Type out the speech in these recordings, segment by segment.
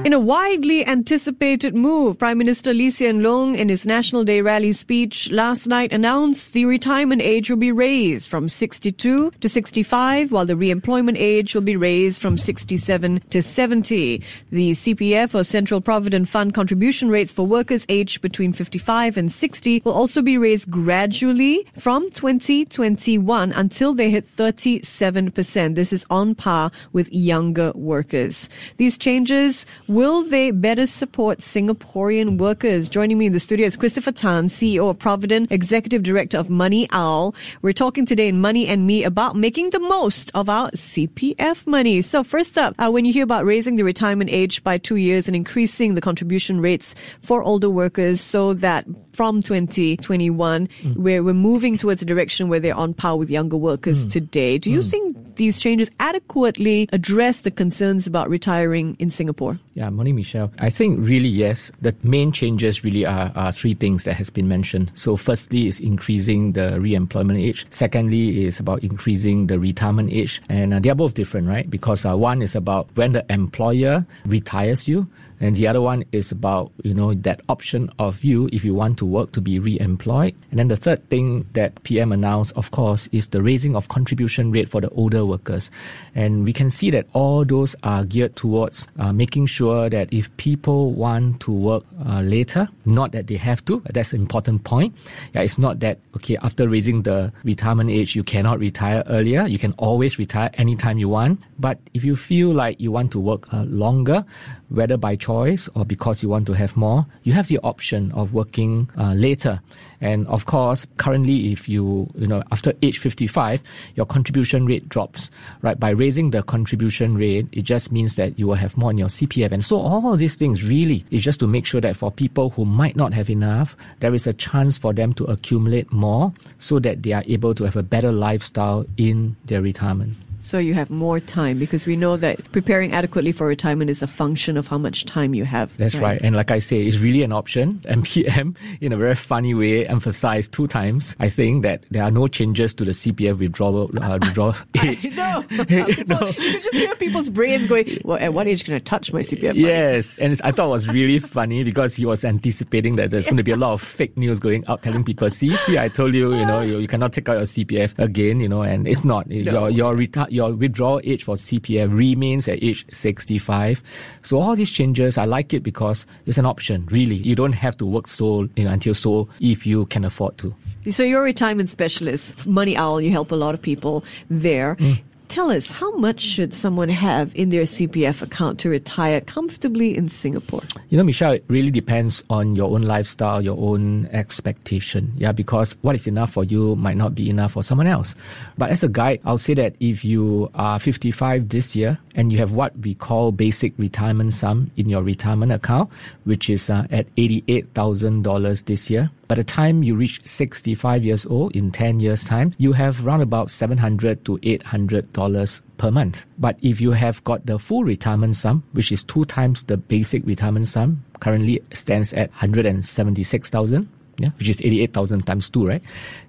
Mm-hmm. In a widely anticipated move, Prime Minister Lee Hsien Loong in his National Day rally speech last night announced the retirement age will be raised from 62 to 65, while the re-employment age will be raised from 67 to 70. The CPF or Central Provident Fund contribution rates for workers aged between 55 and 60 will also be raised gradually from 2021 until they hit 37%. This is on par with younger workers. These changes Will they better support Singaporean workers? Joining me in the studio is Christopher Tan, CEO of Providend, Executive Director of Money Owl. We're talking today in Money and Me about making the most of our CPF money. So first up, uh, when you hear about raising the retirement age by two years and increasing the contribution rates for older workers so that from 2021, mm. we're, we're moving towards a direction where they're on par with younger workers mm. today. Do you mm. think these changes adequately address the concerns about retiring in Singapore? Yeah, morning, Michelle. I think really yes. The main changes really are, are three things that has been mentioned. So, firstly is increasing the re-employment age. Secondly is about increasing the retirement age, and uh, they are both different, right? Because uh, one is about when the employer retires you, and the other one is about, you know, that option of you, if you want to work, to be re-employed. And then the third thing that PM announced, of course, is the raising of contribution rate for the older workers. And we can see that all those are geared towards uh, making sure that if people want to work uh, later, not that they have to, that's an important point. Yeah, it's not that, okay, after raising the retirement age, you cannot retire earlier. You can always retire anytime you want. But if you feel like you want to work uh, longer, whether by choice or because you want to have more, you have the option of working uh, later. And of course, currently, if you, you know, after age 55, your contribution rate drops, right? By raising the contribution rate, it just means that you will have more in your CPF. And so all these things really is just to make sure that for people who might not have enough, there is a chance for them to accumulate more so that they are able to have a better lifestyle in their retirement so you have more time because we know that preparing adequately for retirement is a function of how much time you have. That's right. right. And like I say, it's really an option. MPM, in a very funny way, emphasized two times, I think, that there are no changes to the CPF withdrawal, uh, withdrawal age. no. no. You just hear people's brains going, well, at what age can I touch my CPF money? Yes. And I thought it was really funny because he was anticipating that there's going to be a lot of fake news going out telling people, see, see, I told you, you know, you, you cannot take out your CPF again, you know, and it's not. No. Your, your retire your withdrawal age for CPF remains at age 65. So all these changes, I like it because it's an option, really. You don't have to work so you know, until so if you can afford to. So you're a retirement specialist, Money Owl, you help a lot of people there. Mm tell us how much should someone have in their CPF account to retire comfortably in Singapore? You know, Michelle, it really depends on your own lifestyle, your own expectation. Yeah, because what is enough for you might not be enough for someone else. But as a guide, I'll say that if you are 55 this year and you have what we call basic retirement sum in your retirement account, which is uh, at $88,000 this year, by the time you reach 65 years old in 10 years time, you have around about 700 to 800 dollars per month. But if you have got the full retirement sum, which is two times the basic retirement sum, currently stands at 176,000, yeah, which is 88,000 times two, right?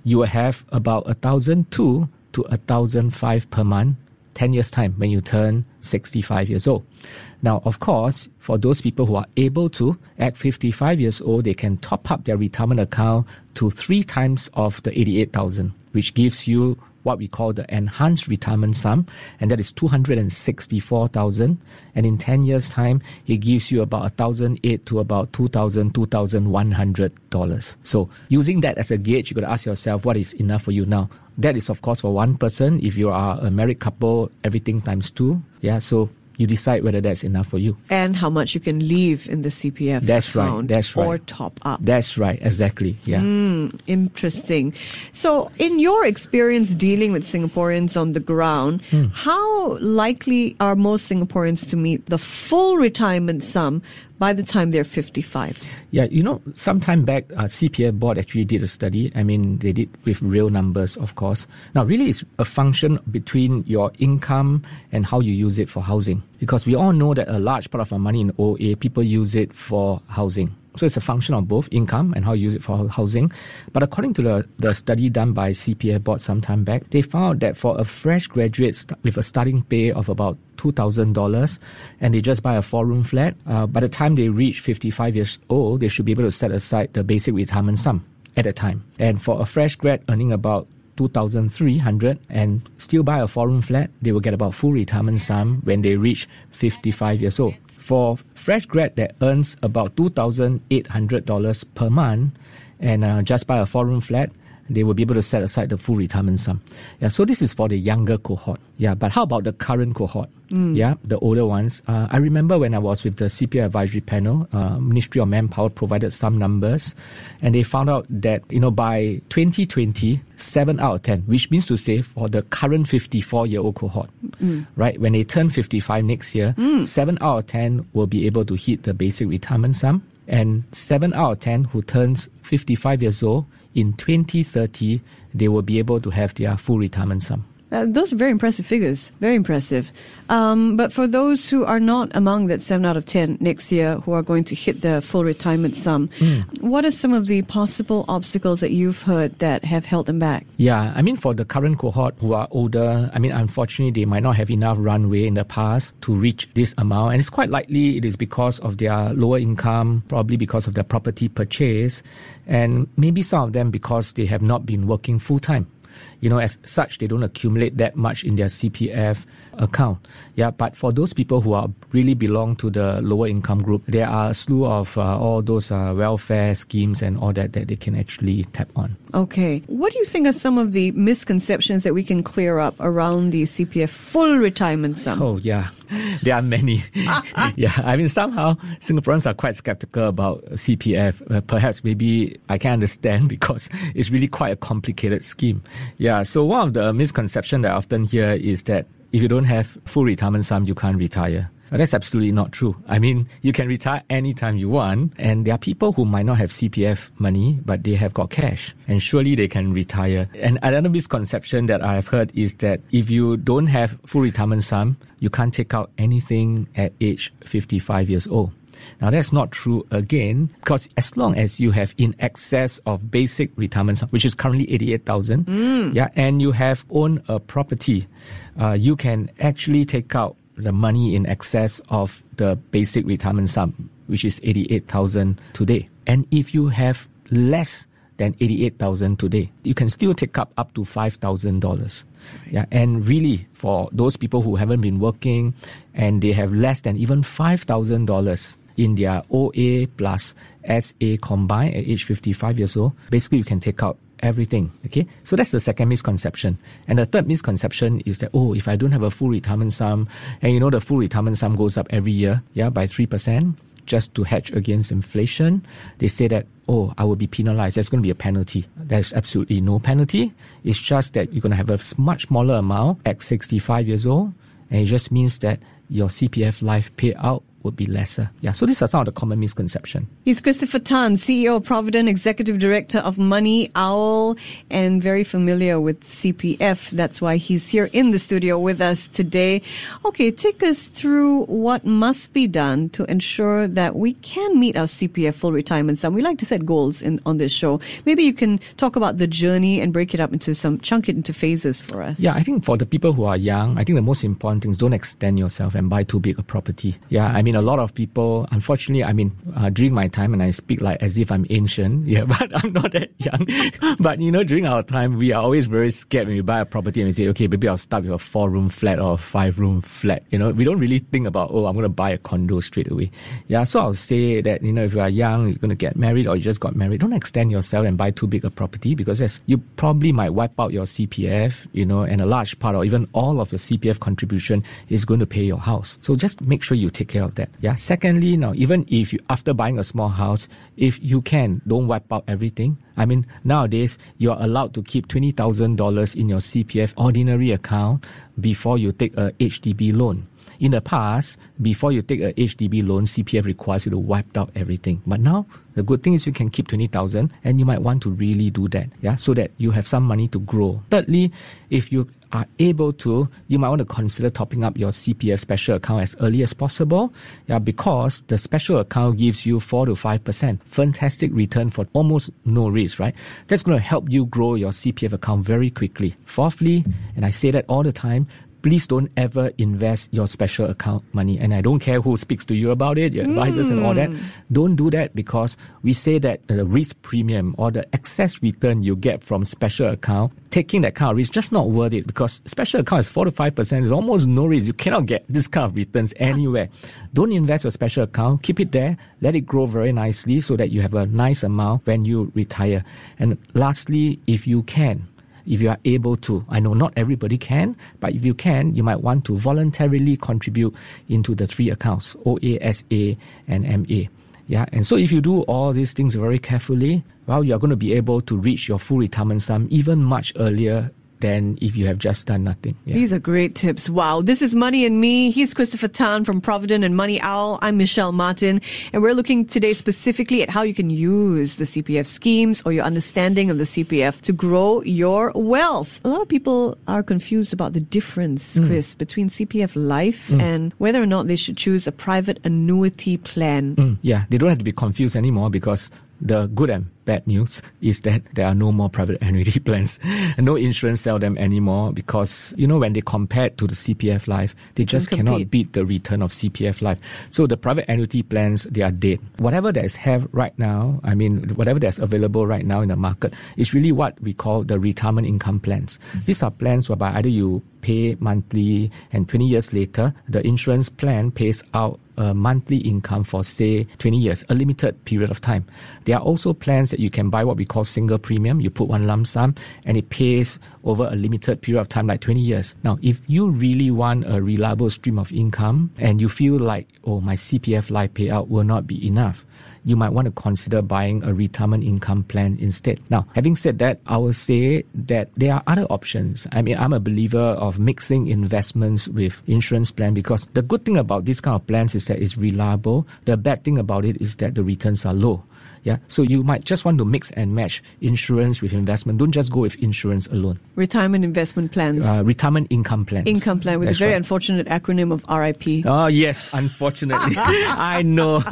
You will have about a thousand two to a thousand five per month 10 years time when you turn 65 years old. Now, of course, for those people who are able to, at 55 years old, they can top up their retirement account to three times of the 88,000, which gives you what we call the enhanced retirement sum, and that is 264,000. And in 10 years time, it gives you about 1,008 to about 2,000, 2,100 dollars. So using that as a gauge, you to ask yourself, what is enough for you now? That is, of course, for one person. If you are a married couple, everything times two. Yeah, so you decide whether that's enough for you. And how much you can leave in the CPF that's account. Right, that's right. Or top up. That's right, exactly. Yeah. Mm, interesting. So, in your experience dealing with Singaporeans on the ground, mm. how likely are most Singaporeans to meet the full retirement sum by the time they're 55? Yeah, you know, some time back, uh, CPF board actually did a study. I mean, they did with real numbers, of course. Now, really, it's a function between your income and how you use it for housing. because we all know that a large part of our money in OA, people use it for housing. So it's a function of both income and how you use it for housing. But according to the, the study done by CPF board some time back, they found that for a fresh graduate with a starting pay of about $2,000 and they just buy a four room flat, uh, by the time they reach 55 years old, they should be able to set aside the basic retirement sum at a time. And for a fresh grad earning about 2300 and still buy a room flat, they will get about full retirement sum when they reach 55 years old. For fresh grad that earns about $2,800 per month and uh, just buy a room flat, they will be able to set aside the full retirement sum. Yeah, so this is for the younger cohort. Yeah, but how about the current cohort? Mm. Yeah, the older ones. Uh, I remember when I was with the CPF advisory panel, uh, Ministry of Manpower provided some numbers, and they found out that you know by 2020, seven out of ten, which means to say for the current 54 year old cohort, mm. right? When they turn 55 next year, mm. seven out of ten will be able to hit the basic retirement sum, and seven out of ten who turns 55 years old in 2030, they will be able to have their full retirement sum. Uh, those are very impressive figures. Very impressive. Um, but for those who are not among that 7 out of 10 next year who are going to hit the full retirement sum, mm. what are some of the possible obstacles that you've heard that have held them back? Yeah, I mean, for the current cohort who are older, I mean, unfortunately, they might not have enough runway in the past to reach this amount. And it's quite likely it is because of their lower income, probably because of their property purchase, and maybe some of them because they have not been working full time you know, as such, they don't accumulate that much in their CPF account. Yeah, but for those people who are really belong to the lower income group, there are a slew of uh, all those uh, welfare schemes and all that that they can actually tap on. Okay. What do you think are some of the misconceptions that we can clear up around the CPF full retirement sum? Oh, yeah. There are many. yeah. I mean, somehow Singaporeans are quite skeptical about CPF. Uh, perhaps maybe I can understand because it's really quite a complicated scheme. Yeah. So one of the misconceptions that I often hear is that if you don't have full retirement sum, you can't retire. That's absolutely not true. I mean, you can retire anytime you want, and there are people who might not have CPF money, but they have got cash, and surely they can retire. And another misconception that I've heard is that if you don't have full retirement sum, you can't take out anything at age 55 years old. Now that's not true again because as long as you have in excess of basic retirement sum, which is currently 88,000, mm. yeah, and you have owned a property, uh, you can actually take out the money in excess of the basic retirement sum, which is 88,000 today. And if you have less than 88,000 today, you can still take up up to $5,000. Yeah, and really for those people who haven't been working and they have less than even $5,000 in their OA plus SA combined at age 55 years old, basically you can take out everything. Okay, so that's the second misconception. And the third misconception is that oh, if I don't have a full retirement sum, and you know the full retirement sum goes up every year, yeah, by three percent, just to hedge against inflation, they say that oh, I will be penalized. There's going to be a penalty. There's absolutely no penalty. It's just that you're going to have a much smaller amount at 65 years old, and it just means that your CPF life payout would be lesser. Yeah, so these are some of the common misconceptions. He's Christopher Tan, CEO of Providend, Executive Director of Money Owl, and very familiar with CPF. That's why he's here in the studio with us today. Okay, take us through what must be done to ensure that we can meet our CPF full retirement sum. We like to set goals in, on this show. Maybe you can talk about the journey and break it up into some, chunk it into phases for us. Yeah, I think for the people who are young, I think the most important thing is don't extend yourself and buy too big a property. Yeah, I mean, mean, a lot of people, unfortunately, I mean, uh, during my time, and I speak like as if I'm ancient, yeah, but I'm not that young. but, you know, during our time, we are always very scared when we buy a property and we say, okay, maybe I'll start with a four room flat or a five room flat. You know, we don't really think about, oh, I'm going to buy a condo straight away. Yeah, so I'll say that, you know, if you are young, you're going to get married or you just got married, don't extend yourself and buy too big a property because yes, you probably might wipe out your CPF, you know, and a large part or even all of your CPF contribution is going to pay your house. So just make sure you take care of that that. Yeah. Secondly, now even if you after buying a small house, if you can, don't wipe out everything. I mean, nowadays you're allowed to keep twenty thousand dollars in your CPF ordinary account before you take a HDB loan In the past, before you take a HDB loan, CPF requires you to wipe out everything. But now, the good thing is you can keep 20,000 and you might want to really do that, yeah, so that you have some money to grow. Thirdly, if you are able to, you might want to consider topping up your CPF special account as early as possible. Yeah, because the special account gives you four to five percent. Fantastic return for almost no risk, right? That's going to help you grow your CPF account very quickly. Fourthly, and I say that all the time, please don't ever invest your special account money. And I don't care who speaks to you about it, your advisors mm. and all that. Hmm. Don't do that because we say that the risk premium or the excess return you get from special account, taking that kind of risk just not worth it because special account is four to five percent. There's almost no risk. You cannot get this kind of returns anywhere. Don't invest your special account. Keep it there. Let it grow very nicely so that you have a nice amount when you retire. And lastly, if you can, if you are able to. I know not everybody can, but if you can, you might want to voluntarily contribute into the three accounts OA, SA, and MA. Yeah, and so if you do all these things very carefully, well, you're going to be able to reach your full retirement sum even much earlier than if you have just done nothing. Yeah. These are great tips. Wow. This is Money and Me. He's Christopher Tan from Providend and Money Owl. I'm Michelle Martin. And we're looking today specifically at how you can use the CPF schemes or your understanding of the CPF to grow your wealth. A lot of people are confused about the difference, mm. Chris, between CPF life mm. and whether or not they should choose a private annuity plan. Mm. Yeah, they don't have to be confused anymore because the good and bad news is that there are no more private annuity plans. no insurance sell them anymore because, you know, when they compare to the CPF life, they just cannot beat the return of CPF life. So the private annuity plans, they are dead. Whatever that is have right now, I mean, whatever that's available right now in the market is really what we call the retirement income plans. Mm-hmm. These are plans whereby either you pay monthly and 20 years later, the insurance plan pays out a monthly income for say 20 years, a limited period of time. There are also plans that you can buy what we call single premium. You put one lump sum and it pays over a limited period of time, like 20 years. Now, if you really want a reliable stream of income and you feel like, oh, my CPF life payout will not be enough, you might want to consider buying a retirement income plan instead. Now, having said that, I will say that there are other options. I mean, I'm a believer of mixing investments with insurance plan because the good thing about this kind of plans is that it's reliable. The bad thing about it is that the returns are low. Yeah. So you might just want to mix and match insurance with investment. Don't just go with insurance alone. Retirement investment plans. Uh, retirement income plans. Income plan with That's a very right. unfortunate acronym of RIP. Oh, yes. Unfortunately. I know.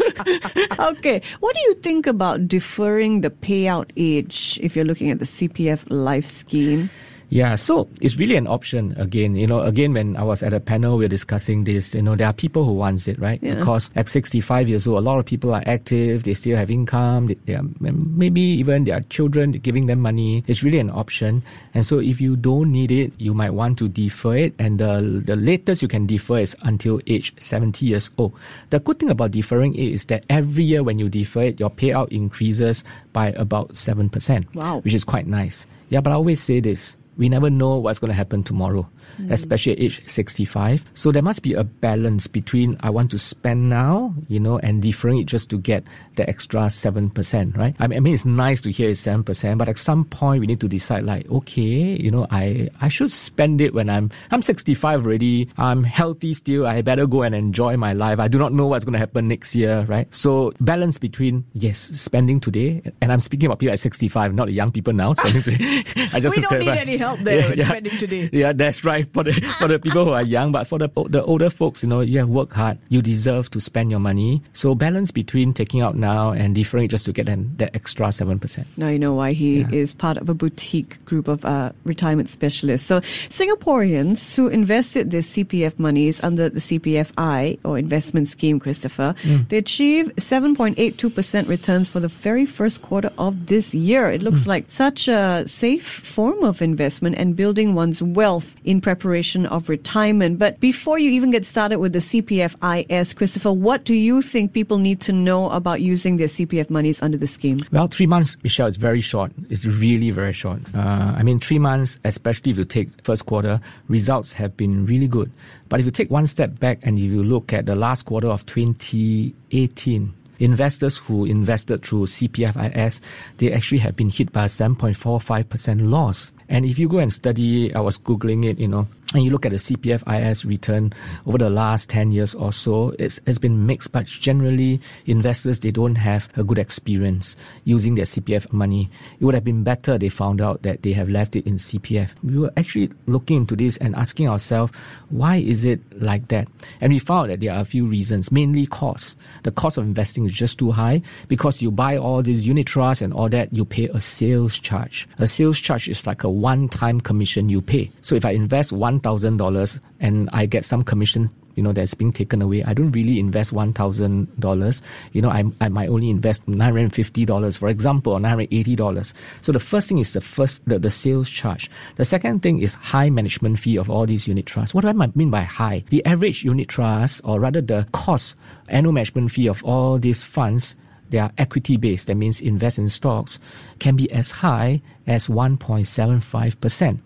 okay. What do you think about deferring the payout age if you're looking at the CPF life scheme? Yeah, so it's really an option again. You know, again, when I was at a panel, we are discussing this. You know, there are people who wants it, right? Yeah. Because at 65 years old, a lot of people are active. They still have income. They, they are, maybe even their children giving them money. It's really an option. And so, if you don't need it, you might want to defer it. And the the latest you can defer is until age 70 years old. The good thing about deferring it is that every year when you defer it, your payout increases by about seven percent. Wow, which is quite nice. Yeah, but I always say this we never know what's going to happen tomorrow, mm. especially at age 65. So there must be a balance between I want to spend now, you know, and deferring it just to get the extra 7%, right? I mean, it's nice to hear it's 7%, but at some point we need to decide like, okay, you know, I, I should spend it when I'm, I'm 65 already. I'm healthy still. I better go and enjoy my life. I do not know what's going to happen next year, right? So balance between, yes, spending today, and I'm speaking about people at 65, not the young people now spending today. I just we don't need any help help there yeah, spending today. Yeah, that's right. For the for the people who are young, but for the the older folks, you know, you have worked hard. You deserve to spend your money. So balance between taking out now and deferring just to get an, that extra seven percent. Now you know why he yeah. is part of a boutique group of uh, retirement specialists. So Singaporeans who invested their CPF monies under the CPFI or investment scheme, Christopher, mm. they achieved seven point eight two percent returns for the very first quarter of this year. It looks mm. like such a safe form of investment investment and building one's wealth in preparation of retirement. But before you even get started with the CPFIS, Christopher, what do you think people need to know about using their CPF monies under the scheme? Well, three months, Michelle, is very short. It's really very short. Uh, I mean, three months, especially if you take first quarter, results have been really good. But if you take one step back and if you look at the last quarter of 2018, investors who invested through CPFIS, they actually have been hit by a 7.45% loss. And if you go and study, I was Googling it, you know, and you look at the CPF IS return over the last 10 years or so, it's, it's been mixed, but generally investors, they don't have a good experience using their CPF money. It would have been better they found out that they have left it in CPF. We were actually looking into this and asking ourselves, why is it like that? And we found that there are a few reasons, mainly cost. The cost of investing is just too high because you buy all these unit trusts and all that, you pay a sales charge. A sales charge is like a one-time commission you pay. So if I invest one $1,000 and I get some commission you know that's being taken away. I don't really invest $1000 you know I, I might only invest $950 for example or $980 so the first thing is the first the, the sales charge. The second thing is high management fee of all these unit trusts. What do i mean by high? The average unit trust or rather the cost annual management fee of all these funds they are equity based. That means invest in stocks can be as high as 1.75%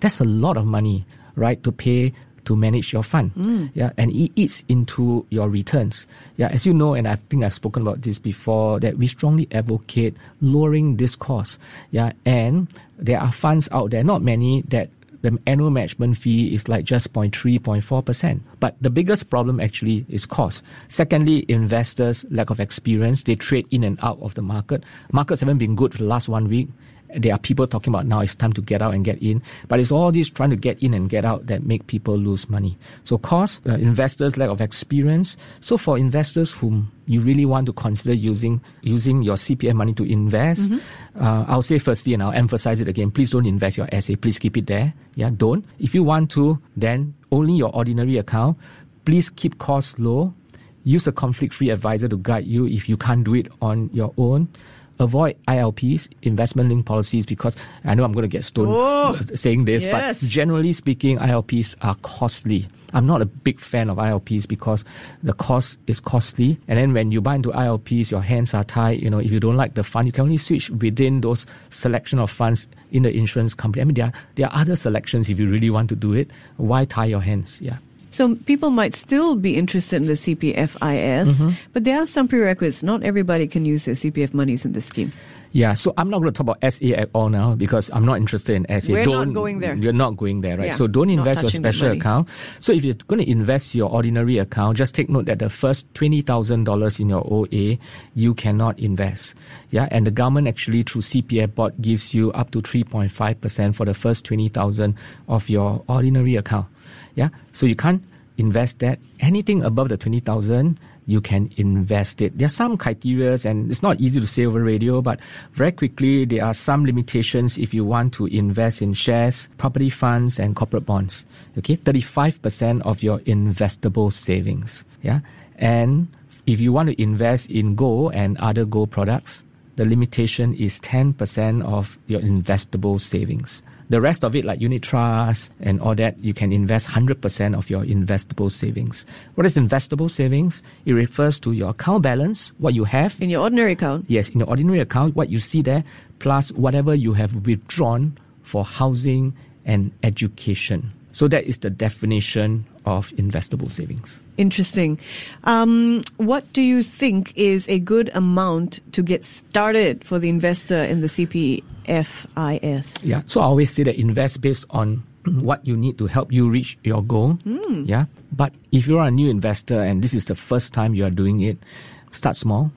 that's a lot of money right, to pay to manage your fund. Mm. Yeah, and it eats into your returns. Yeah, as you know, and I think I've spoken about this before, that we strongly advocate lowering this cost. Yeah, and there are funds out there, not many, that the annual management fee is like just 0.3, 0.4%. But the biggest problem actually is cost. Secondly, investors' lack of experience. They trade in and out of the market. Markets haven't been good for the last one week there are people talking about now it's time to get out and get in, but it's all this trying to get in and get out that make people lose money. So cost, uh, investors lack of experience. So for investors whom you really want to consider using using your CPF money to invest, mm-hmm. uh, I'll say firstly, and I'll emphasize it again: please don't invest your SA. Please keep it there. Yeah, don't. If you want to, then only your ordinary account. Please keep costs low. Use a conflict-free advisor to guide you if you can't do it on your own avoid ILPs, investment linked policies, because I know I'm going to get stoned oh, saying this, yes. but generally speaking, ILPs are costly. I'm not a big fan of ILPs because the cost is costly. And then when you buy into ILPs, your hands are tied. You know, if you don't like the fund, you can only switch within those selection of funds in the insurance company. I mean, there are, there are other selections if you really want to do it. Why tie your hands? Yeah. So people might still be interested in the CPFIS, mm-hmm. but there are some prerequisites. Not everybody can use their CPF monies in this scheme. Yeah, so I'm not going to talk about SA at all now because I'm not interested in SA. We're don't, not going there. You're not going there, right? Yeah, so don't invest your special account. So if you're going to invest your ordinary account, just take note that the first $20,000 in your OA, you cannot invest. Yeah, and the government actually through CPF board gives you up to 3.5% for the first 20,000 of your ordinary account. Yeah, so you can't invest that. Anything above the 20,000, you can invest it. There are some criteria and it's not easy to say over radio, but very quickly, there are some limitations if you want to invest in shares, property funds, and corporate bonds. Okay, 35% of your investable savings. Yeah. And if you want to invest in gold and other gold products, the limitation is 10% of your investable savings. The rest of it, like unit trust and all that, you can invest 100% of your investable savings. What is investable savings? It refers to your account balance, what you have. In your ordinary account? Yes, in your ordinary account, what you see there, plus whatever you have withdrawn for housing and education. So that is the definition of investable savings. Interesting. Um, what do you think is a good amount to get started for the investor in the CPFIS? Yeah, so I always say that invest based on what you need to help you reach your goal. Mm. Yeah, but if you're a new investor and this is the first time you are doing it, start small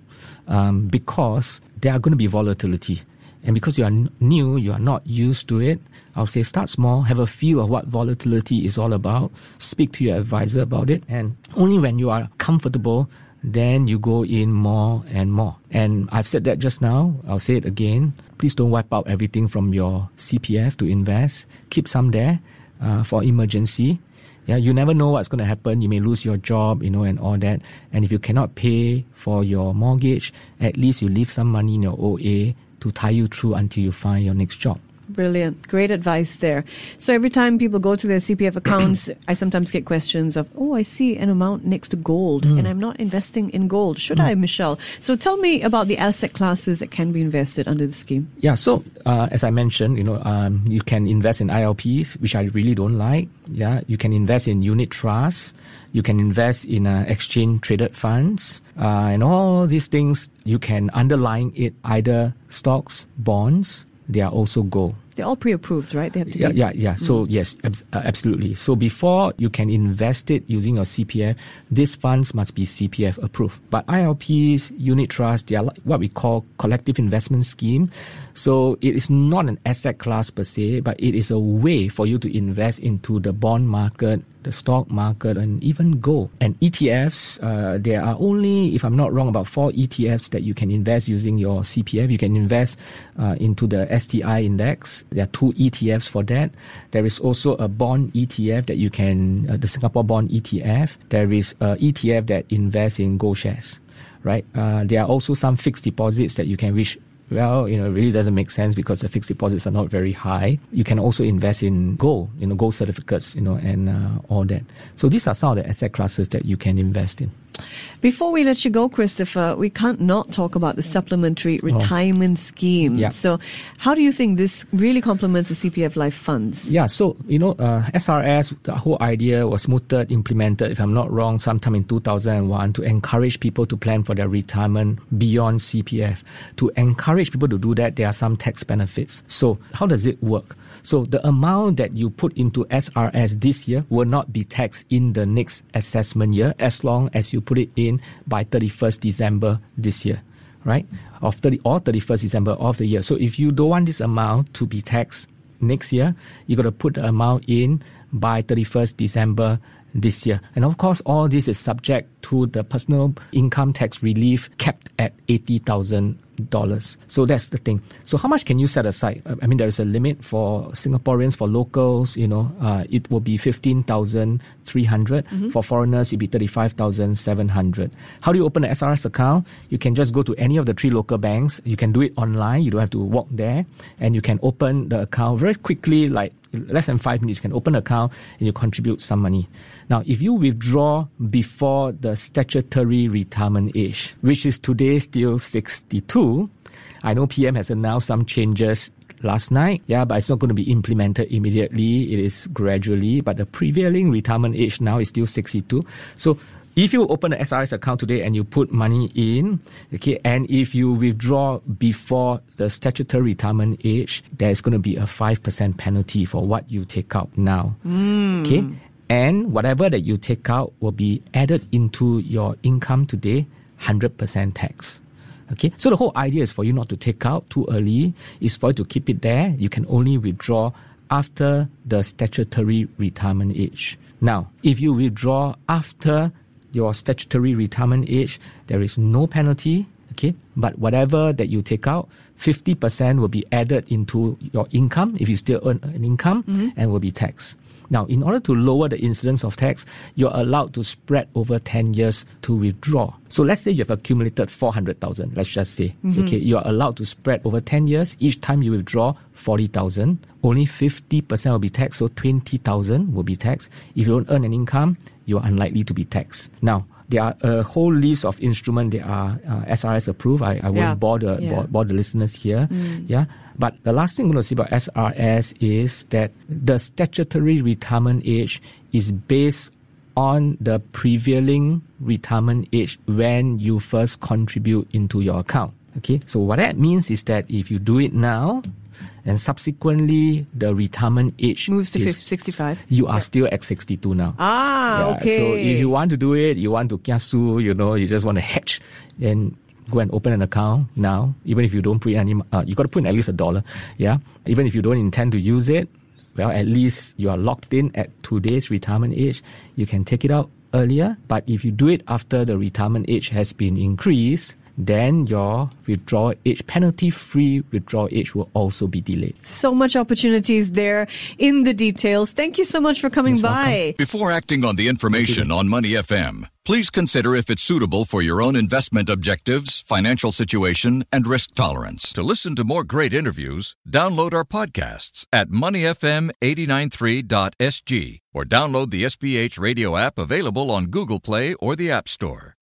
um, because there are going to be volatility. And because you are new, you are not used to it, I'll say start small, have a feel of what volatility is all about, speak to your advisor about it, and only when you are comfortable, then you go in more and more. And I've said that just now, I'll say it again. Please don't wipe out everything from your CPF to invest. Keep some there uh, for emergency. Yeah, you never know what's going to happen. You may lose your job, you know, and all that. And if you cannot pay for your mortgage, at least you leave some money in your OA to tie you through until you find your next job. Brilliant. Great advice there. So every time people go to their CPF accounts, I sometimes get questions of, oh, I see an amount next to gold mm. and I'm not investing in gold. Should mm. I, Michelle? So tell me about the asset classes that can be invested under the scheme. Yeah. So, uh, as I mentioned, you know, um, you can invest in ILPs, which I really don't like. Yeah. You can invest in unit trusts. You can invest in uh, exchange traded funds. Uh, and all these things, you can underline it either stocks, bonds, they are also gold. They're all pre-approved, right? They have to Yeah, be. yeah, yeah. So yes, abs- uh, absolutely. So before you can invest it using your CPF, these funds must be CPF approved. But ILPs, unit trusts, they are like what we call collective investment scheme. So it is not an asset class per se, but it is a way for you to invest into the bond market, the stock market, and even gold. And ETFs, uh, there are only, if I'm not wrong, about four ETFs that you can invest using your CPF. You can invest uh, into the STI index. There are two ETFs for that. There is also a bond ETF that you can, uh, the Singapore bond ETF. There is a ETF that invests in gold shares, right? Uh, there are also some fixed deposits that you can reach well, you know, it really doesn't make sense because the fixed deposits are not very high. You can also invest in gold, you know, gold certificates, you know, and uh, all that. So these are some of the asset classes that you can invest in. Before we let you go, Christopher, we can't not talk about the supplementary retirement scheme. Oh. Yeah. So, how do you think this really complements the CPF Life funds? Yeah, so you know, uh, SRS, the whole idea was mooted, implemented, if I'm not wrong, sometime in 2001 to encourage people to plan for their retirement beyond CPF. To encourage people to do that, there are some tax benefits. So, how does it work? So, the amount that you put into SRS this year will not be taxed in the next assessment year as long as you put it in by 31st December this year right? Of 30 or 31st December of the year. So if you don't want this amount to be taxed next year, you got to put the amount in by 31st December this year. And of course, all this is subject to the personal income tax relief capped at $80,000. So that's the thing. So how much can you set aside? I mean, there is a limit for Singaporeans, for locals, you know, uh, it will be 15,300. For foreigners, it'll be 35,700. How do you open an SRS account? You can just go to any of the three local banks. You can do it online. You don't have to walk there. And you can open the account very quickly, like less than five minutes. You can open an account and you contribute some money. Now, if you withdraw before the statutory retirement age, which is today still 62, I know PM has announced some changes last night. Yeah, but it's not going to be implemented immediately. It is gradually, but the prevailing retirement age now is still 62. So if you open an SRS account today and you put money in, okay, and if you withdraw before the statutory retirement age, there's going to be a 5% penalty for what you take out now. Hmm. Okay. And whatever that you take out will be added into your income today, 100% tax. Okay, so the whole idea is for you not to take out too early, is for you to keep it there. You can only withdraw after the statutory retirement age. Now, if you withdraw after your statutory retirement age, there is no penalty. Okay, but whatever that you take out, 50% will be added into your income if you still earn an income mm-hmm. and will be taxed. Now, in order to lower the incidence of tax, you're allowed to spread over 10 years to withdraw. So let's say you have accumulated 400,000, let's just say. Mm-hmm. Okay, you are allowed to spread over 10 years. Each time you withdraw 40,000, only 50% will be taxed, so 20,000 will be taxed. If you don't earn an income, you are unlikely to be taxed. Now, there are a whole list of instruments that are uh, SRS approved. I, I won't Yeah. bore, the, Yeah. bore, bore the listeners here. Yeah. But the last thing I'm going to say about SRS is that the statutory retirement age is based on the prevailing retirement age when you first contribute into your account. Okay. So what that means is that if you do it now, and subsequently the retirement age Moves to is- 50, 65. you are still at 62 now. Ah, Yeah, okay. So if you want to do it, you want to kiasu, you know, you just want to hedge, then go and open an account now. Even if you don't put any, uh, you got to put in at least a dollar. Yeah. Even if you don't intend to use it, well, at least you are locked in at today's retirement age. You can take it out earlier. But if you do it after the retirement age has been increased, then your withdrawal age, penalty free withdrawal age will also be delayed. so much opportunities there in the details. Thank you so much for coming Most welcome. by. Before acting on the information on Money FM, please consider if it's suitable for your own investment objectives, financial situation, and risk tolerance. To listen to more great interviews, download our podcasts at moneyfm893.sg or download the SPH radio app available on Google Play or the App Store.